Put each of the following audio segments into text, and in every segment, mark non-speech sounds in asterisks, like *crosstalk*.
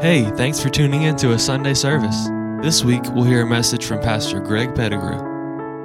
Hey, thanks for tuning in to a Sunday service. This week, we'll hear a message from Pastor Greg Pettigrew.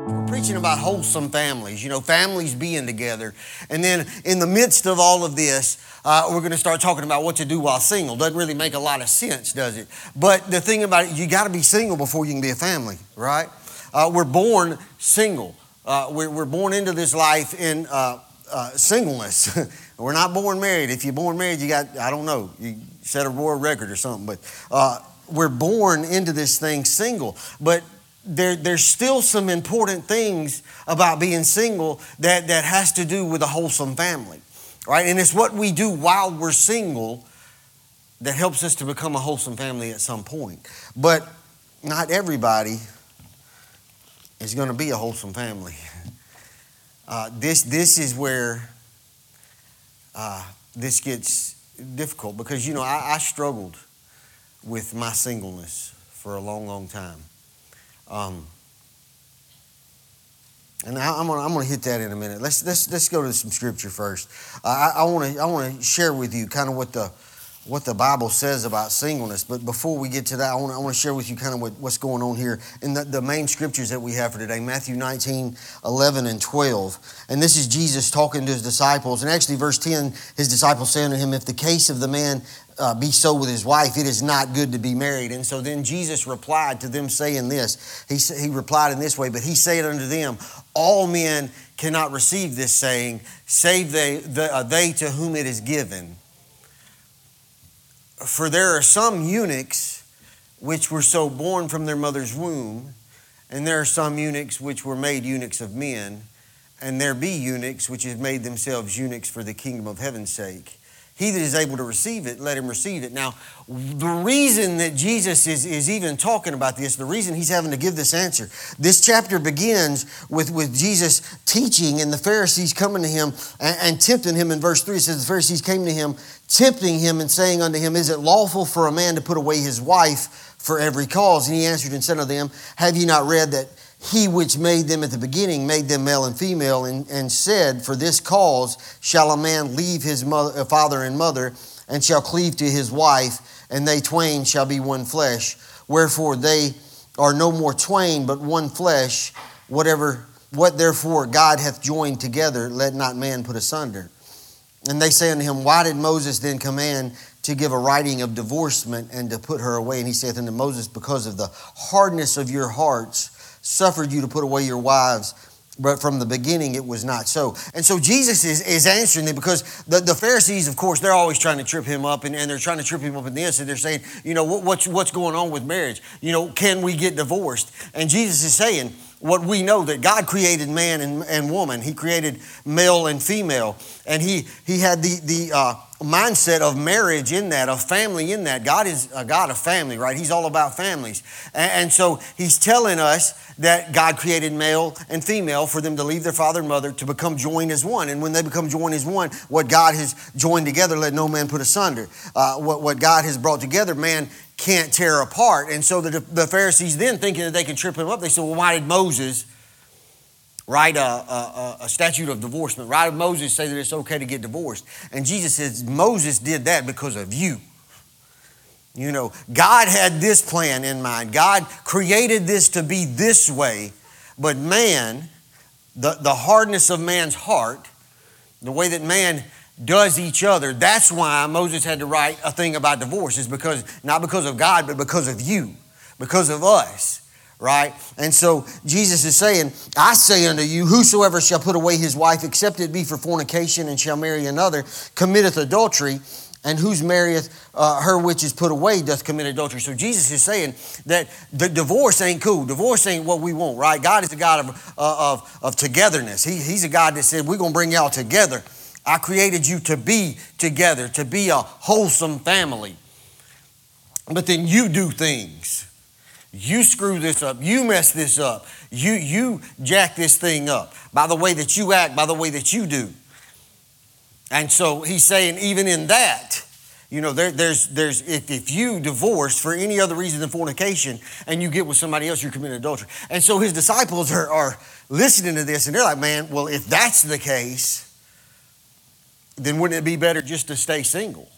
We're preaching about wholesome families, you know, families being together. And then in the midst of all of this, uh, we're going to start talking about what to do while single. Doesn't really make a lot of sense, does it? But the thing about it, you got to be single before you can be a family, right? Uh, we're born single. Uh, we're, we're, born into this life in uh, uh, singleness. *laughs* we're not born married. If you're born married, you got, I don't know, you set a world record or something. But uh, we're born into this thing single. But there, there's still some important things about being single that, that has to do with a wholesome family, right? And it's what we do while we're single that helps us to become a wholesome family at some point. But not everybody is going to be a wholesome family. Uh, this, this is where uh, this gets difficult because, you know, I, I, struggled with my singleness for a long, long time. Um, and I, am gonna, I'm gonna hit that in a minute. Let's, let's, let's go to some scripture first. Uh, I, I, wanna, I wanna share with you kind of what the, what the Bible says about singleness. But before we get to that, I want to, I share with you kind of what, what's going on here in the, the main scriptures that we have for today Matthew 19, 11, and 12. And this is Jesus talking to his disciples. And actually, verse 10, his disciples saying to him, If the case of the man uh, be so with his wife, it is not good to be married. And so then Jesus replied to them, saying this. He, he replied in this way, but he said unto them, All men cannot receive this saying, save they, the, uh, they to whom it is given. For there are some eunuchs which were so born from their mother's womb, and there are some eunuchs which were made eunuchs of men, and there be eunuchs which have made themselves eunuchs for the kingdom of heaven's sake. He that is able to receive it, let him receive it. Now, the reason that Jesus is, is even talking about this, the reason he's having to give this answer, this chapter begins with, with Jesus teaching and the Pharisees coming to him and, and tempting him. In verse 3, it says, The Pharisees came to him, tempting him and saying unto him, Is it lawful for a man to put away his wife for every cause? And he answered and said unto them, Have ye not read that he which made them at the beginning made them male and female, and, and said, For this cause shall a man leave his mother, uh, father and mother, and shall cleave to his wife, and they twain shall be one flesh. Wherefore they are no more twain, but one flesh. Whatever, what therefore God hath joined together, let not man put asunder. And they say unto him, Why did Moses then command to give a writing of divorcement and to put her away? And he saith unto Moses, Because of the hardness of your hearts, suffered you to put away your wives, but from the beginning it was not so. And so Jesus is, is answering them because the, the Pharisees, of course, they're always trying to trip him up and, and they're trying to trip him up in this and they're saying, you know, what, what's, what's going on with marriage? You know, can we get divorced? And Jesus is saying, what we know that God created man and, and woman. He created male and female. And he, he had the, the uh, mindset of marriage in that, of family in that. God is a God of family, right? He's all about families. And, and, so he's telling us that God created male and female for them to leave their father and mother to become joined as one. And when they become joined as one, what God has joined together, let no man put asunder. Uh, what, what God has brought together, man can't tear apart. And so the, the Pharisees then thinking that they can trip him up, they said, well, why did Moses write a, a, a, statute of divorcement. Why did Moses say that it's okay to get divorced? And Jesus says, Moses did that because of you. You know, God had this plan in mind. God created this to be this way, but man, the, the hardness of man's heart, the way that man does each other, that's why Moses had to write a thing about divorce, is because, not because of God, but because of you, because of us right? And so Jesus is saying, I say unto you, whosoever shall put away his wife, except it be for fornication, and shall marry another, committeth adultery. And whose marrieth uh, her which is put away doth commit adultery. So Jesus is saying that the divorce ain't cool. Divorce ain't what we want, right? God is a God of, uh, of, of togetherness. He, he's a God that said, We're going to bring y'all together. I created you to be together, to be a wholesome family. But then you do things you screw this up. You mess this up. You, you jack this thing up by the way that you act, by the way that you do. And so he's saying, even in that, you know, there, there's, there's, if, if you divorce for any other reason than fornication and you get with somebody else, you're committing adultery. And so his disciples are, are listening to this and they're like, man, well, if that's the case, then wouldn't it be better just to stay single?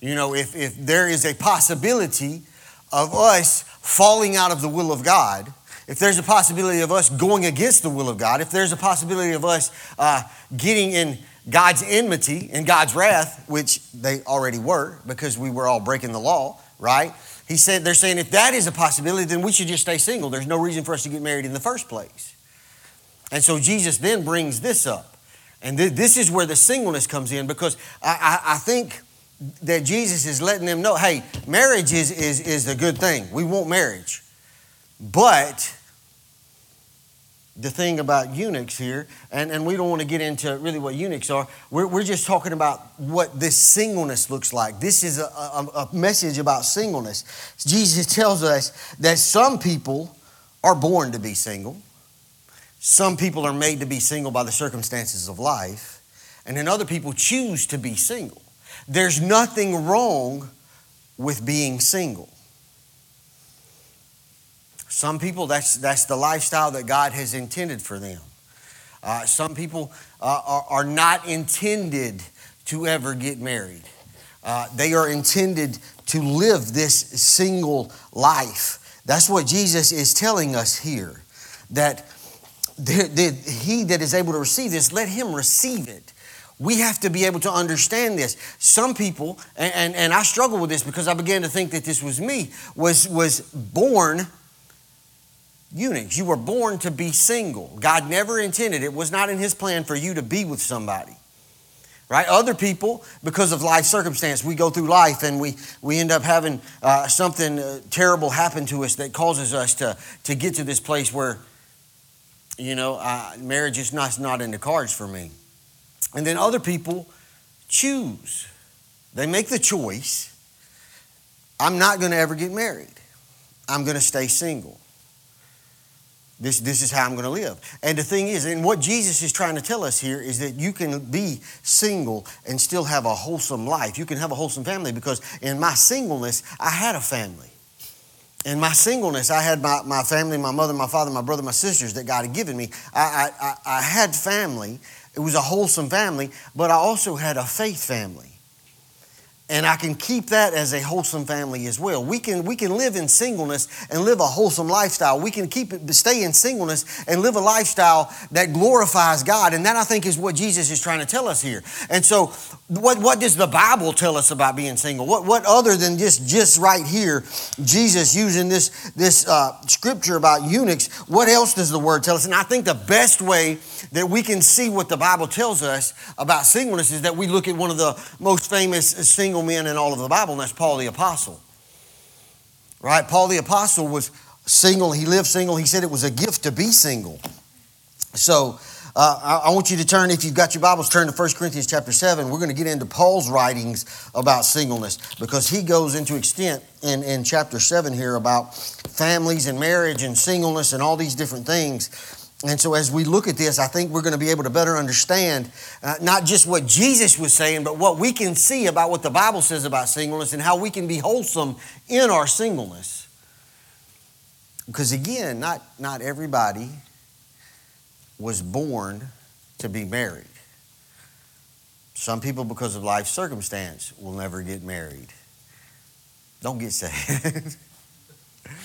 You know, if, if there is a possibility of us falling out of the will of God, if there's a possibility of us going against the will of God, if there's a possibility of us uh, getting in God's enmity and God's wrath, which they already were because we were all breaking the law, right? He said they're saying if that is a possibility, then we should just stay single. There's no reason for us to get married in the first place. And so Jesus then brings this up. And th- this is where the singleness comes in because I, I, I think that Jesus is letting them know hey, marriage is, is, is a good thing. We want marriage. But the thing about eunuchs here, and, and we don't want to get into really what eunuchs are, we're, we're just talking about what this singleness looks like. This is a, a, a message about singleness. Jesus tells us that some people are born to be single, some people are made to be single by the circumstances of life, and then other people choose to be single. There's nothing wrong with being single. Some people, that's, that's the lifestyle that God has intended for them. Uh, some people uh, are, are, not intended to ever get married. Uh, they are intended to live this single life. That's what Jesus is telling us here. That the, the, he that is able to receive this, let him receive it. We have to be able to understand this. Some people, and, and, and I struggle with this because I began to think that this was me, was, was born eunuchs. You were born to be single. God never intended it, was not in His plan for you to be with somebody. Right? Other people, because of life circumstance, we go through life and we, we end up having uh, something uh, terrible happen to us that causes us to, to get to this place where, you know, uh, marriage is not, not in the cards for me. And then other people choose. They make the choice I'm not going to ever get married, I'm going to stay single. This, this is how I'm going to live. And the thing is, and what Jesus is trying to tell us here is that you can be single and still have a wholesome life. You can have a wholesome family because in my singleness, I had a family. In my singleness, I had my, my family, my mother, my father, my brother, my sisters that God had given me. I, I, I had family. It was a wholesome family, but I also had a faith family and I can keep that as a wholesome family as well. We can, we can live in singleness and live a wholesome lifestyle. We can keep it, stay in singleness and live a lifestyle that glorifies God. And that I think is what Jesus is trying to tell us here. And so, what, what does the Bible tell us about being single? What, what other than just, just right here, Jesus using this, this uh, scripture about eunuchs, what else does the word tell us? And I think the best way that we can see what the Bible tells us about singleness is that we look at one of the most famous single single men in all of the Bible, and that's Paul the Apostle. Right? Paul the Apostle was single. He lived single. He said it was a gift to be single. So uh, I, I want you to turn, if you've got your Bibles, turn to 1 Corinthians chapter 7. We're going to get into Paul's writings about singleness because he goes into extent in, in chapter 7 here about families and marriage and singleness and all these different things. And so, as we look at this, I think we're going to be able to better understand uh, not just what Jesus was saying, but what we can see about what the Bible says about singleness and how we can be wholesome in our singleness. Because, again, not, not everybody was born to be married. Some people, because of life circumstance, will never get married. Don't get sad. *laughs*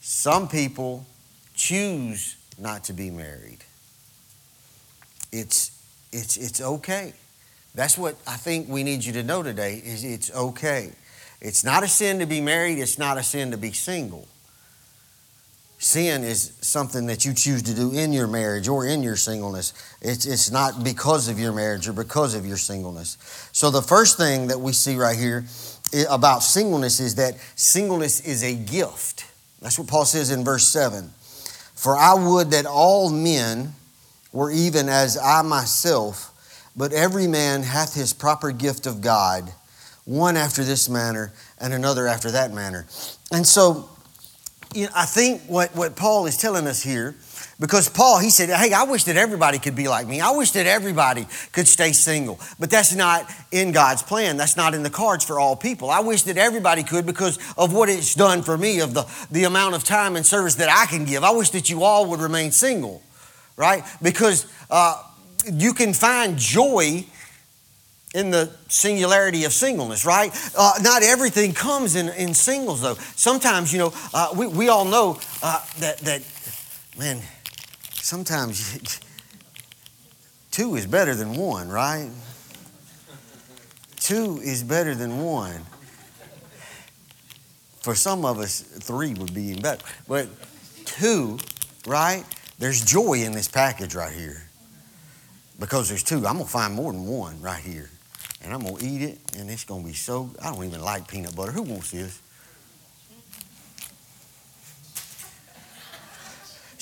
Some people choose not to be married. It's, it's, it's okay. That's what I think we need you to know today is it's okay. It's not a sin to be married, it's not a sin to be single. Sin is something that you choose to do in your marriage or in your singleness. It's, it's not because of your marriage or because of your singleness. So, the first thing that we see right here eh, about singleness is that singleness is a gift. That's what Paul says in verse 7. For I would that all men were even as I myself, but every man hath his proper gift of God, one after this manner and another after that manner. And so, you know, I think what, what Paul is telling us here because Paul, he said, Hey, I wish that everybody could be like me. I wish that everybody could stay single. But that's not in God's plan. That's not in the cards for all people. I wish that everybody could because of what it's done for me, of the, the amount of time and service that I can give. I wish that you all would remain single, right? Because uh, you can find joy in the singularity of singleness, right? Uh, not everything comes in, in singles, though. Sometimes, you know, uh, we, we all know uh, that, that, man, sometimes two is better than one, right? Two is better than one. For some of us, three would be even better. But two, right? There's joy in this package right here. Because there's two. I'm going to find more than one right here. And I'm going to eat it, and it's going to be so. I don't even like peanut butter. Who wants this?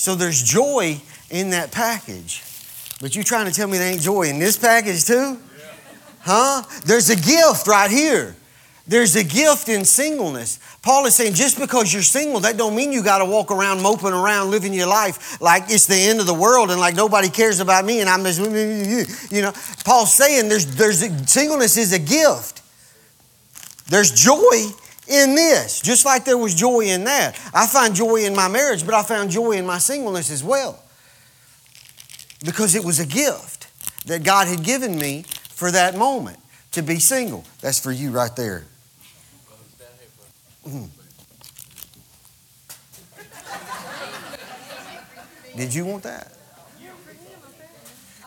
So there's joy in that package. But you're trying to tell me there ain't joy in this package too? Huh? There's a gift right here. There's a gift in singleness. Paul is saying just because you're single, that don't mean you got to walk around moping around living your life like it's the end of the world and like nobody cares about me and I'm just, you know. Paul's saying there's, there's a, singleness is a gift. There's joy in this, just like there was joy in that. I find joy in my marriage, but I found joy in my singleness as well because it was a gift that God had given me for that moment to be single. That's for you right there. Mm. Did you want that?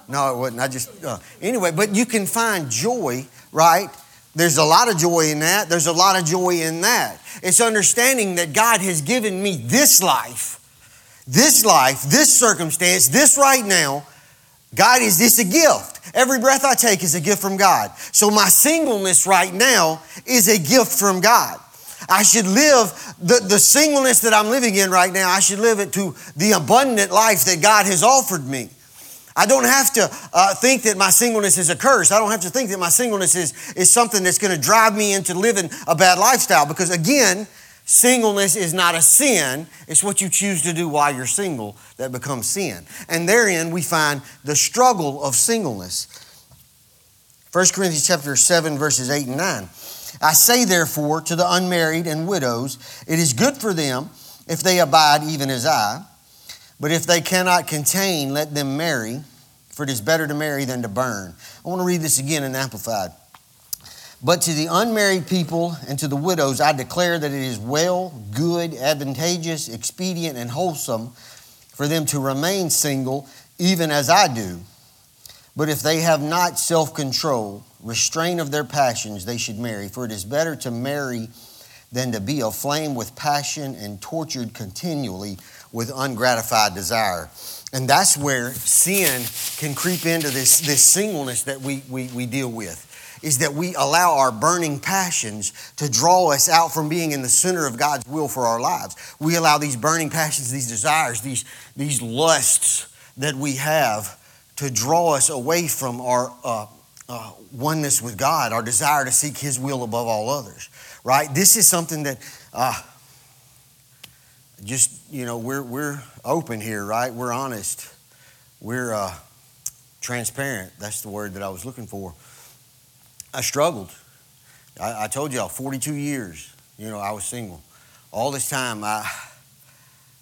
No, it wasn't. I just, uh, anyway, but you can find joy, right? There's a lot of joy in that. There's a lot of joy in that. It's understanding that God has given me this life, this life, this circumstance, this right now. God is this a gift. Every breath I take is a gift from God. So my singleness right now is a gift from God. I should live the, the singleness that I'm living in right now, I should live it to the abundant life that God has offered me. I don't have to uh, think that my singleness is a curse. I don't have to think that my singleness is, is something that's going to drive me into living a bad lifestyle because, again, singleness is not a sin. It's what you choose to do while you're single that becomes sin. And therein we find the struggle of singleness. 1 Corinthians chapter 7, verses 8 and 9. I say, therefore, to the unmarried and widows, it is good for them if they abide even as I. But if they cannot contain, let them marry, for it is better to marry than to burn. I want to read this again in Amplified. But to the unmarried people and to the widows, I declare that it is well, good, advantageous, expedient, and wholesome for them to remain single, even as I do. But if they have not self control, restraint of their passions, they should marry. For it is better to marry than to be aflame with passion and tortured continually with ungratified desire. And that's where sin can creep into this, this singleness that we, we, we deal with. Is that we allow our burning passions to draw us out from being in the center of God's will for our lives. We allow these burning passions, these desires, these, these lusts that we have to draw us away from our uh, uh, oneness with God, our desire to seek His will above all others, right? This is something that uh, just, you know, we're, we're open here, right? We're honest. We're uh, transparent. That's the word that I was looking for. I struggled. I, I told y'all, 42 years, you know, I was single. All this time, I,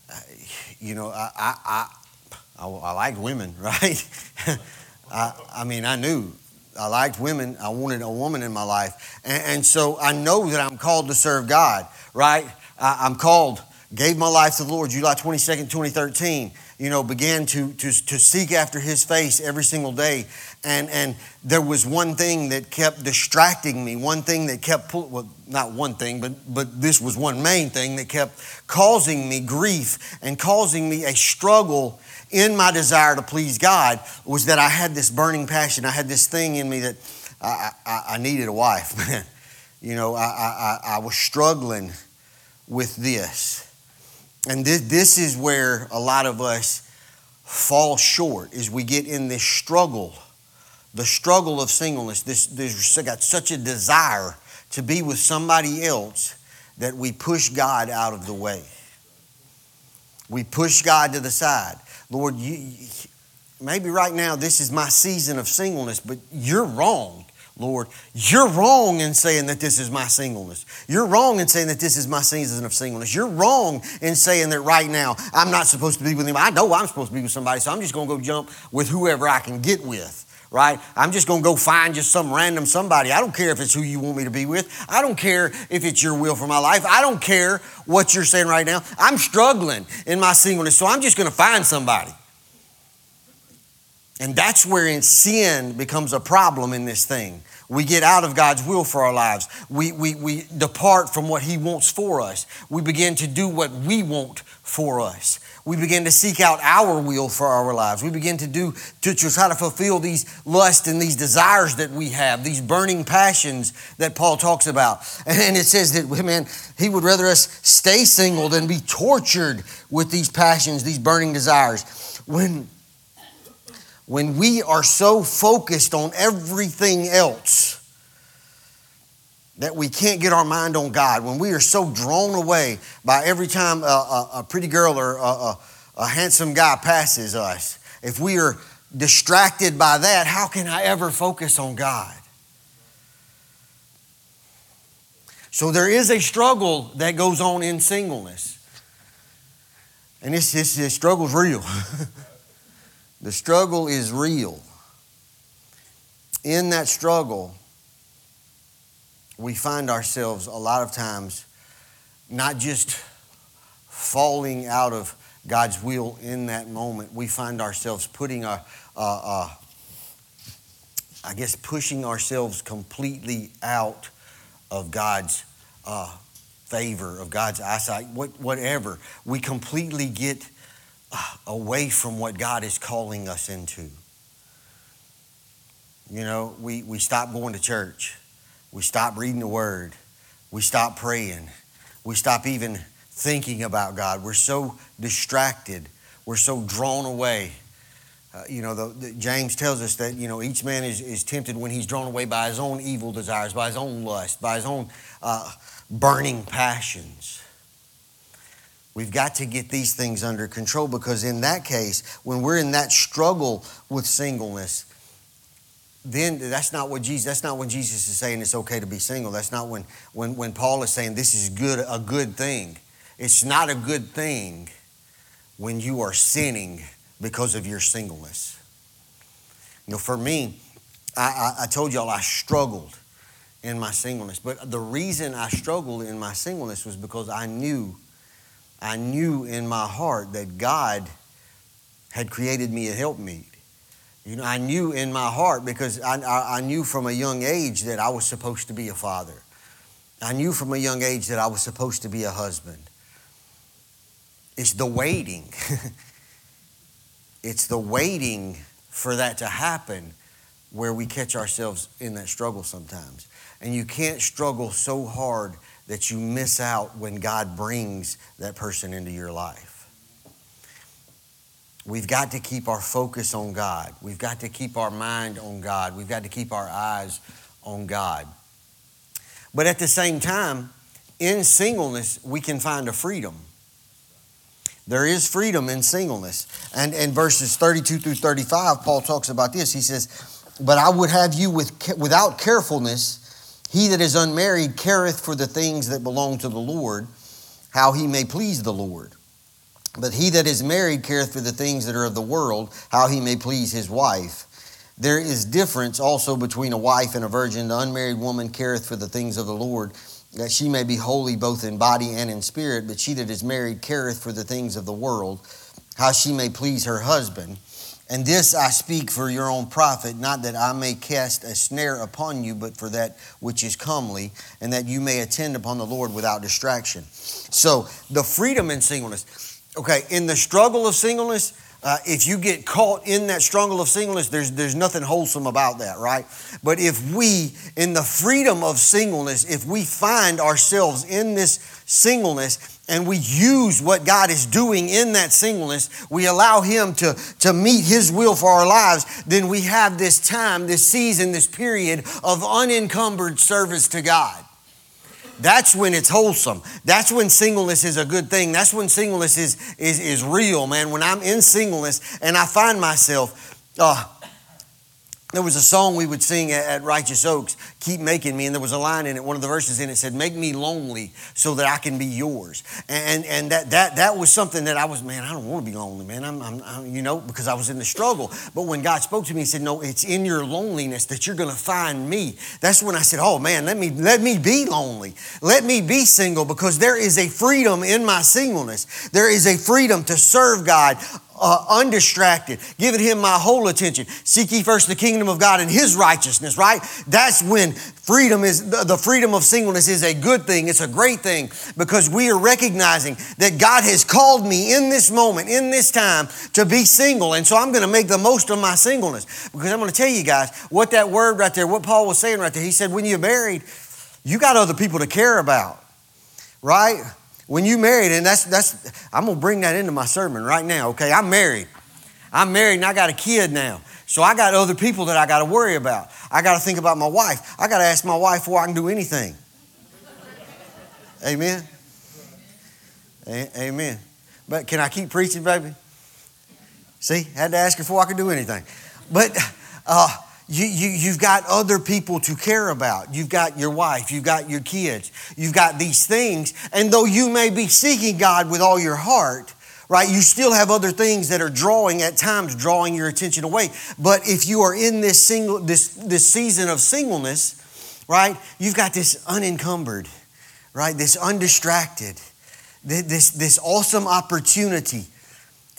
I you know, I, I, I, I liked women, *laughs* right? I, I mean, I knew I liked women. I wanted a woman in my life. And, and so I know that I'm called to serve God, right? I, I'm called, gave my life to the Lord July 22nd, 2013. You know, began to, to, to seek after his face every single day. And, and there was one thing that kept distracting me, one thing that kept, pull, well, not one thing, but, but this was one main thing that kept causing me grief and causing me a struggle in my desire to please God was that I had this burning passion. I had this thing in me that I, I, I needed a wife, *laughs* man. You know, I, I, I was struggling with this. And this, this is where a lot of us fall short is we get in this struggle, the struggle of singleness. This, this got such a desire to be with somebody else that we push God out of the way. We push God to the side. Lord, you, maybe right now this is my season of singleness, but you're wrong. Lord, you're wrong in saying that this is my singleness. You're wrong in saying that this is my season of singleness. You're wrong in saying that right now I'm not supposed to be with him. I know I'm supposed to be with somebody, so I'm just going to go jump with whoever I can get with right? I'm just going to go find just some random somebody. I don't care if it's who you want me to be with. I don't care if it's your will for my life. I don't care what you're saying right now. I'm struggling in my singleness, so I'm just going to find somebody. And that's where sin becomes a problem in this thing. We get out of God's will for our lives. We, we, we depart from what He wants for us. We begin to do what we want for us. We begin to seek out our will for our lives. We begin to do to, to try to fulfill these lusts and these desires that we have, these burning passions that Paul talks about. *laughs* And it says that, man, he would rather us stay single than be tortured with these passions, these burning desires. When when we are so focused on everything else that we can't get our mind on God, when we are so drawn away by every time a, a, a pretty girl or a, a handsome guy passes us, if we are distracted by that, how can I ever focus on God? So there is a struggle that goes on in singleness. And this, this, this struggle's real. *laughs* The struggle is real. In that struggle, we find ourselves a lot of times not just falling out of God's will in that moment, we find ourselves putting a, a, a I guess, pushing ourselves completely out of God's uh, favor, of God's eyesight, what, whatever. We completely get away from what God is calling us into. You know, we, we stop going to church. We stop reading the Word. We stop praying. We stop even thinking about God. We're so distracted. We're so drawn away. Uh, you know, the, the, James tells us that, you know, each man is, is tempted when he's drawn away by his own evil desires, by his own lust, by his own uh, burning passions. We've got to get these things under control because, in that case, when we're in that struggle with singleness, then that's not what Jesus that's not when Jesus is saying it's okay to be single. That's not when when, when Paul is saying this is good a good thing. It's not a good thing when you are sinning because of your singleness. You know, for me, I, I, I told y'all I struggled in my singleness. But the reason I struggled in my singleness was because I knew I knew in my heart that God had created me a helpmeet. You know, I knew in my heart because I, I, I, knew from a young age that I was supposed to be a father. I knew from a young age that I was supposed to be a husband. It's the waiting. *laughs* it's the waiting for that to happen where we catch ourselves in that struggle sometimes. And you can't struggle so hard that you miss out when God brings that person into your life. We've got to keep our focus on God. We've got to keep our mind on God. We've got to keep our eyes on God. But at the same time, in singleness, we can find a freedom. There is freedom in singleness. And in verses 32 through 35, Paul talks about this. He says, But I would have you with, without carefulness he that is unmarried careth for the things that belong to the Lord, how he may please the Lord. But he that is married careth for the things that are of the world, how he may please his wife. There is difference also between a wife and a virgin. The unmarried woman careth for the things of the Lord, that she may be holy both in body and in spirit. But she that is married careth for the things of the world, how she may please her husband. And this I speak for your own profit, not that I may cast a snare upon you, but for that which is comely, and that you may attend upon the Lord without distraction. So, the freedom in singleness. Okay, in the struggle of singleness, uh, if you get caught in that struggle of singleness, there's, there's nothing wholesome about that, right? But if we, in the freedom of singleness, if we find ourselves in this singleness, and we use what God is doing in that singleness, we allow Him to, to meet His will for our lives, then we have this time, this season, this period of unencumbered service to God. That's when it's wholesome. That's when singleness is a good thing. That's when singleness is, is, is real, man. When I'm in singleness and I find myself, uh, there was a song we would sing at, Righteous Oaks, Keep Making Me, and there was a line in it, one of the verses in it said, Make me lonely so that I can be yours. And, and that, that, that was something that I was, man, I don't want to be lonely, man. I'm, I'm, I'm, you know, because I was in the struggle. But when God spoke to me, He said, No, it's in your loneliness that you're going to find me. That's when I said, Oh, man, let me, let me be lonely. Let me be single because there is a freedom in my singleness. There is a freedom to serve God uh, undistracted, giving Him my whole attention. Seek ye first the kingdom of God and His righteousness, right? That's when freedom is, the freedom of singleness is a good thing. It's a great thing because we are recognizing that God has called me in this moment, in this time, to be single. And so I'm going to make the most of my singleness because I'm going to tell you guys what that word right there, what Paul was saying right there. He said, when you're married, you got other people to care about, right? When you married, and that's that's I'm gonna bring that into my sermon right now, okay? I'm married. I'm married and I got a kid now. So I got other people that I gotta worry about. I gotta think about my wife. I gotta ask my wife before I can do anything. Amen. A- amen. But can I keep preaching, baby? See, had to ask her before I could do anything. But uh, you, you, you've got other people to care about. You've got your wife, you've got your kids, you've got these things. And though you may be seeking God with all your heart, right, you still have other things that are drawing, at times, drawing your attention away. But if you are in this, single, this, this season of singleness, right, you've got this unencumbered, right, this undistracted, this, this awesome opportunity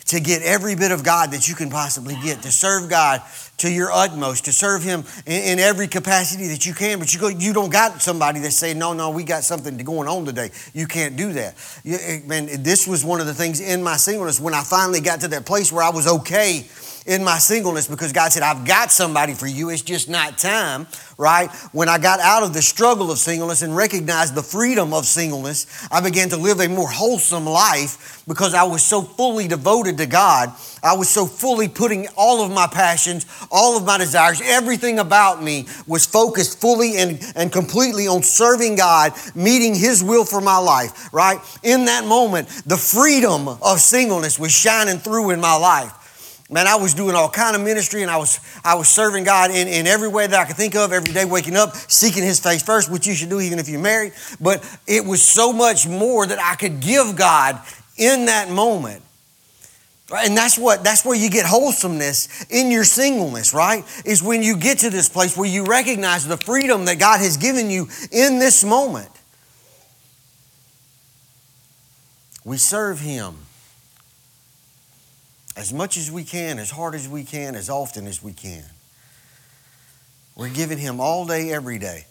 to get every bit of God that you can possibly get, to serve God to your utmost, to serve Him in, in, every capacity that you can. But you go, you don't got somebody that's saying, "No, no, we got something going on today." You can't do that. You, eh, man, this was one of the things in my singleness when I finally got to that place where I was okay in my singleness because God said, I've got somebody for you. It's just not time, right? When I got out of the struggle of singleness and recognized the freedom of singleness, I began to live a more wholesome life because I was so fully devoted to God. I was so fully putting all of my passions, all of my desires, everything about me was focused fully and, and completely on serving God, meeting His will for my life, right? In that moment, the freedom of singleness was shining through in my life. Man, I was doing all kind of ministry and I was, I was serving God in, in every way that I could think of, every day waking up, seeking His face first, which you should do even if you're married. But it was so much more that I could give God in that moment. And that's what that's where you get wholesomeness in your singleness, right? Is when you get to this place where you recognize the freedom that God has given you in this moment. We serve Him as much as we can, as hard as we can, as often as we can. We're giving Him all day, every day,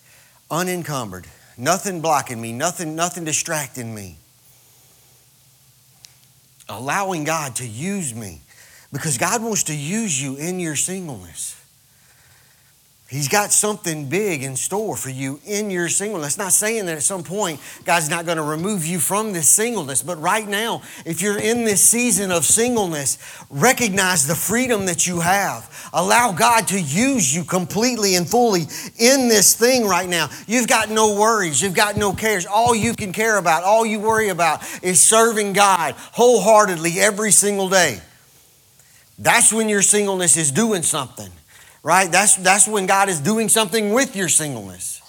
unencumbered, nothing blocking me, nothing, nothing distracting me. Allowing God to use me because God wants to use you in your singleness. He's got something big in store for you in your singleness. Not saying that at some point God's not going to remove you from this singleness, but right now, if you're in this season of singleness, recognize the freedom that you have. Allow God to use you completely and fully in this thing right now. You've got no worries, you've got no cares. All you can care about, all you worry about is serving God wholeheartedly every single day. That's when your singleness is doing something right? That's, that's when God is doing something with your singleness.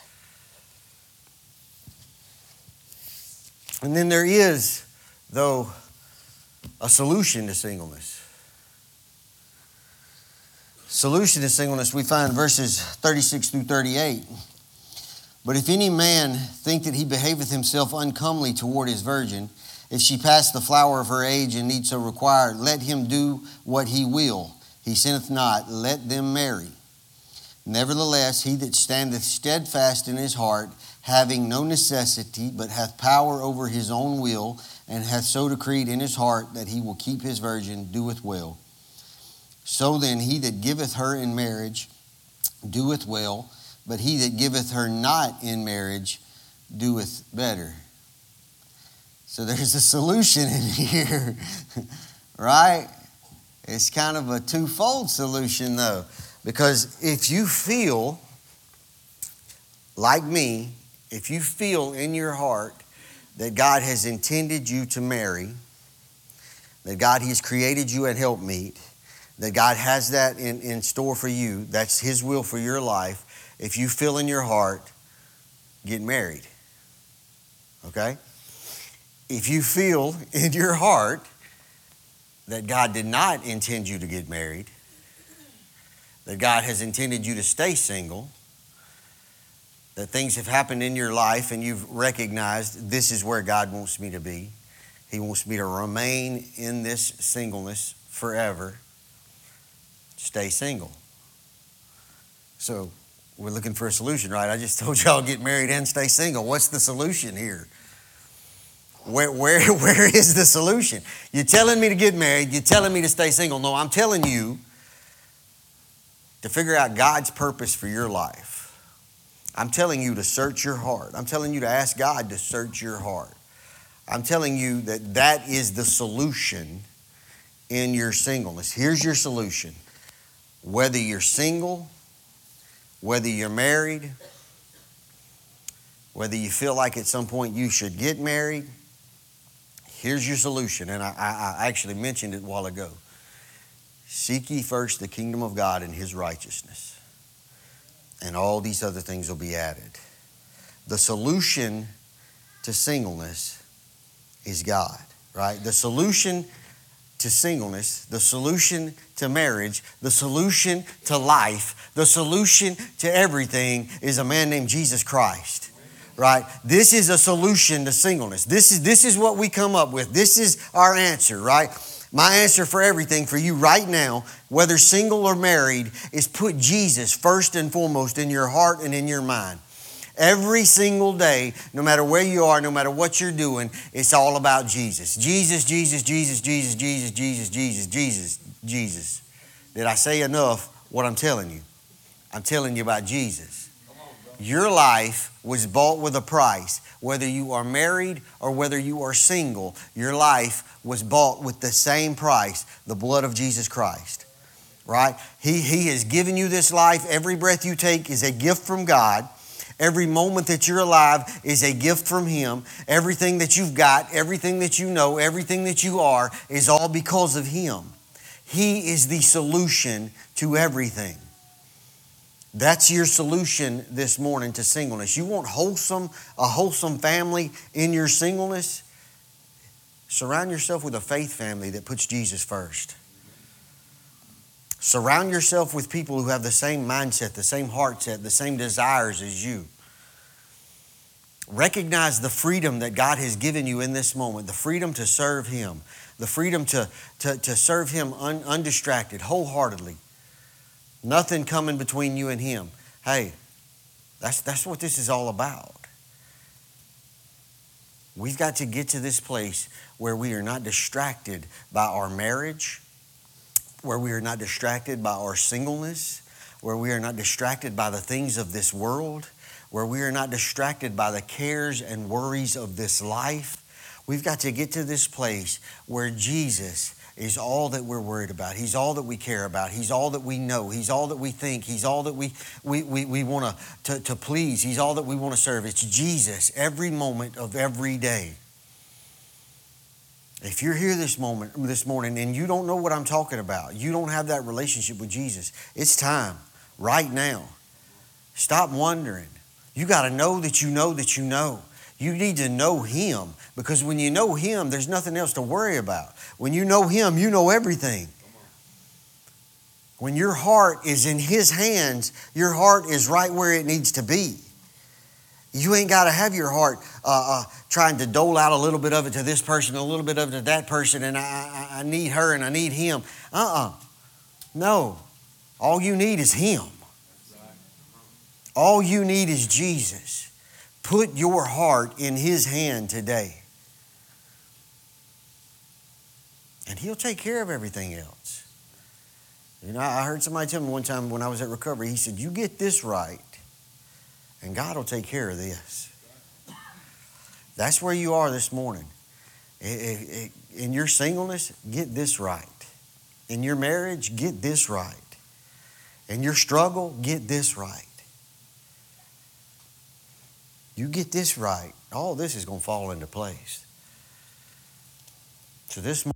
And then there is, though, a solution to singleness. Solution to singleness we find verses 36 through 38. But if any man think that he behaveth himself uncomely toward his virgin, if she pass the flower of her age and need so require, let him do what he will he sinneth not, let them marry. Nevertheless, he that standeth steadfast in his heart, having no necessity, but hath power over his own will, and hath so decreed in his heart that he will keep his virgin, doeth well. So then, he that giveth her in marriage doeth well, but he that giveth her not in marriage doeth better. So there's a solution in *laughs* here, right? It's kind of a twofold solution, though, because if you feel like me, if you feel in your heart that God has intended you to marry, that God has created you at helpmeet, that God has that in, in store for you, that's His will for your life, if you feel in your heart, get married. Okay? If you feel *laughs* in your heart that God did not intend you to get married, that God has intended you to stay single, that things have happened in your life and you've recognized this is where God wants me to be. He wants me to remain in this singleness forever. Stay single. So we're looking for a solution, right? I just *laughs* told y'all get married and stay single. What's the solution here? Where, where, *laughs* where is the solution? You're telling me to get married, you're telling me to stay single. No, I'm telling you to figure out God's purpose for your life. I'm telling you to search your heart. I'm telling you to ask God to search your heart. I'm telling you that that is the solution in your singleness. Here's your solution. Whether you're single, whether you're married, whether you feel like at some point you should get married, here's your solution. And I, I, I actually mentioned it a while ago. Seek ye first the kingdom of God and his righteousness and all these other things will be added. The solution to singleness is God, right? The solution to singleness, the solution to marriage, the solution to life, the solution to everything is a man named Jesus Christ. Right? This is a solution to singleness. This is this is what we come up with. This is our answer, right? My answer for everything for you right now, whether single or married, is put Jesus first and foremost in your heart and in your mind. Every single day, no matter where you are, no matter what you're doing, it's all about Jesus. Jesus, Jesus, Jesus, Jesus, Jesus, Jesus, Jesus, Jesus, Jesus. Did I say enough what I'm telling you? I'm telling you about Jesus. Your life was bought with a price. Whether you are married or whether you are single, your life was bought with the same price the blood of Jesus Christ. Right? He, he has given you this life. Every breath you take is a gift from God. Every moment that you're alive is a gift from Him. Everything that you've got, everything that you know, everything that you are is all because of Him. He is the solution to everything. That's your solution this morning to singleness. You want wholesome, a wholesome family in your singleness? Surround yourself with a faith family that puts Jesus first. Surround yourself with people who have the same mindset, the same heart set, the same desires as you. Recognize the freedom that God has given you in this moment, the freedom to serve Him, the freedom to, to, to serve Him un, undistracted, wholeheartedly. Nothing coming between you and Him. Hey, that's, that's what this is all about. We've got to get to this place where we are not distracted by our marriage, where we are not distracted by our singleness, where we are not distracted by the things of this world, where we are not distracted by the cares and worries of this life. We've got to get to this place where Jesus is all that we're worried about. He's all that we care about. He's all that we know. He's all that we think. He's all that we, we, we, we want to, to please. He's all that we want to serve. It's Jesus every moment of every day. If you're here this moment this morning and you don't know what I'm talking about, you don't have that relationship with Jesus, it's time right now. Stop wondering. You got to know that you know that you know. You need to know Him because when you know Him, there's nothing else to worry about. When you know Him, you know everything. When your heart is in His hands, your heart is right where it needs to be. You ain't got to have your heart uh, uh, trying to dole out a little bit of it to this person, a little bit of it to that person, and I, I, I need her and I need him. Uh uh-uh. uh No. All you need is Him. All you need is Jesus. Put your heart in His hand today. And He'll take care of everything else. You know, I heard somebody tell me one time when I was at recovery, he said, You get this right, and God will take care of this. That's where you are this morning. In your singleness, get this right. In your marriage, get this right. In your struggle, get this right. You get this right, all this is going to fall into place. So this